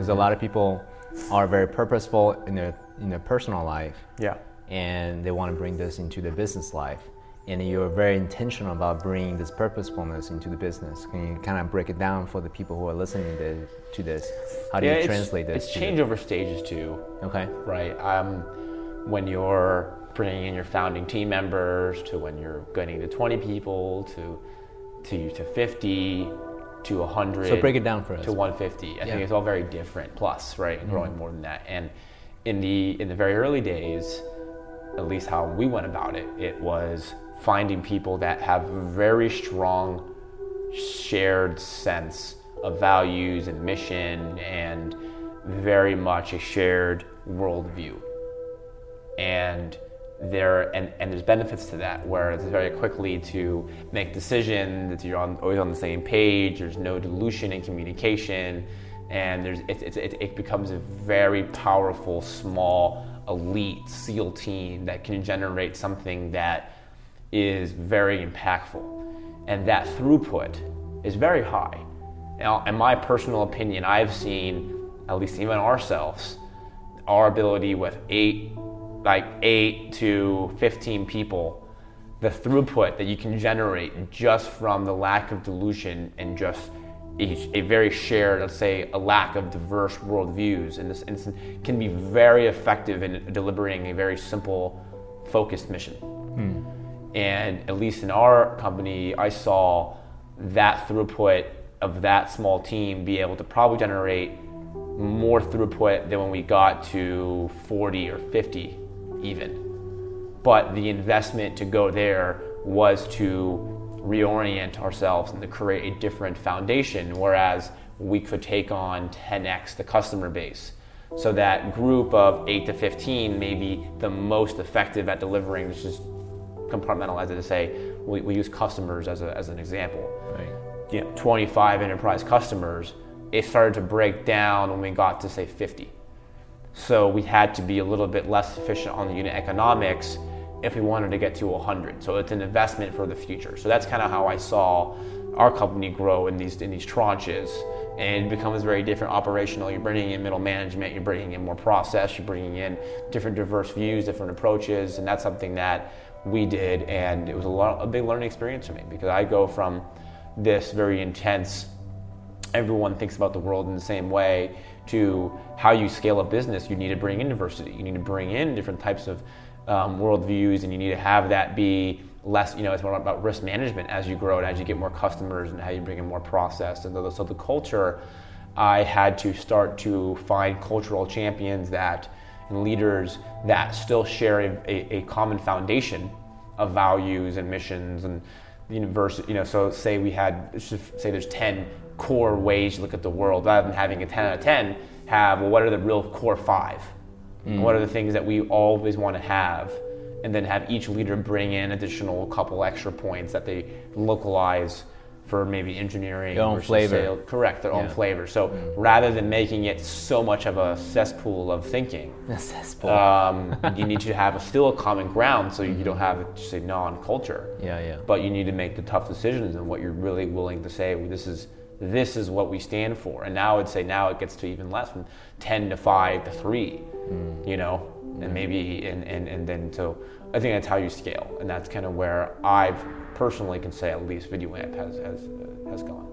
because a lot of people are very purposeful in their in their personal life Yeah. and they want to bring this into their business life. And you're very intentional about bringing this purposefulness into the business. Can you kind of break it down for the people who are listening to, to this? How do yeah, you translate this? It's to change over stages too, okay. right? Um, when you're bringing in your founding team members, to when you're getting to 20 people, to to to 50, to 100. So break it down for us. to 150. I Yeah. think it's all very different. Plus, right, and growing mm-hmm. more than that. And in the in the very early days, at least how we went about it, it was finding people that have very strong shared sense of values and mission and very much a shared worldview. And there and, and there's benefits to that where it's very quickly to make decisions that you're on, always on the same page there's no dilution in communication and there's it, it, it, it becomes a very powerful small elite seal team that can generate something that is very impactful. And that throughput is very high. Now in my personal opinion i've seen at least even ourselves our ability with eight like eight to 15 people the throughput that you can generate just from the lack of dilution and just a, a very shared, let's say, a lack of diverse worldviews in this instance can be very effective in delivering a very simple, focused mission. Hmm. And at least in our company, I saw that throughput of that small team be able to probably generate more throughput than when we got to 40 or 50 even. But the investment to go there was to reorient ourselves and to create a different foundation, whereas we could take on 10x the customer base. So that group of 8 to 15 may be the most effective at delivering, let's just compartmentalize it to say, we, we use customers as, a, as an example Right. you know, 25 enterprise customers, it started to break down when we got to say 50. So we had to be a little bit less efficient on the unit economics if we wanted to get to 100. So it's an investment for the future. So that's kind of how I saw our company grow in these in these tranches and becomes very different operational. You're bringing in middle management, you're bringing in more process, you're bringing in different diverse views, different approaches, and that's something that we did and it was a lot a big learning experience for me because I go from this very intense everyone thinks about the world in the same way to how you scale a business you need to bring in diversity. You need to bring in different types of um, worldviews and you need to have that be less you know it's more about risk management as you grow and as you get more customers and how you bring in more process and so the, culture i had to start to find cultural champions that and leaders that still share a, a, a common foundation of values and missions and university, you know, so say we had, say there's 10 core ways you look at the world, rather than having a 10 out of 10, have, well, what are the real core five? And What are the things that we always want to have? And then have each leader bring in additional couple extra points that they localize for maybe engineering Their own flavor. sales. Correct, their own flavor. So hmm. rather than making it so much of a cesspool of thinking, Cesspool. um, you need to have a, still a common ground so you don't hmm. have just a non-culture. yeah, yeah. But you need to make the tough decisions and what you're really willing to say. well, This is this is what we stand for. And now I'd say now it gets to even less from ten to five to three. You know, and maybe and, and and then so I think that's how you scale, and that's kind of where I've personally can say at least VideoAmp has has uh, has gone.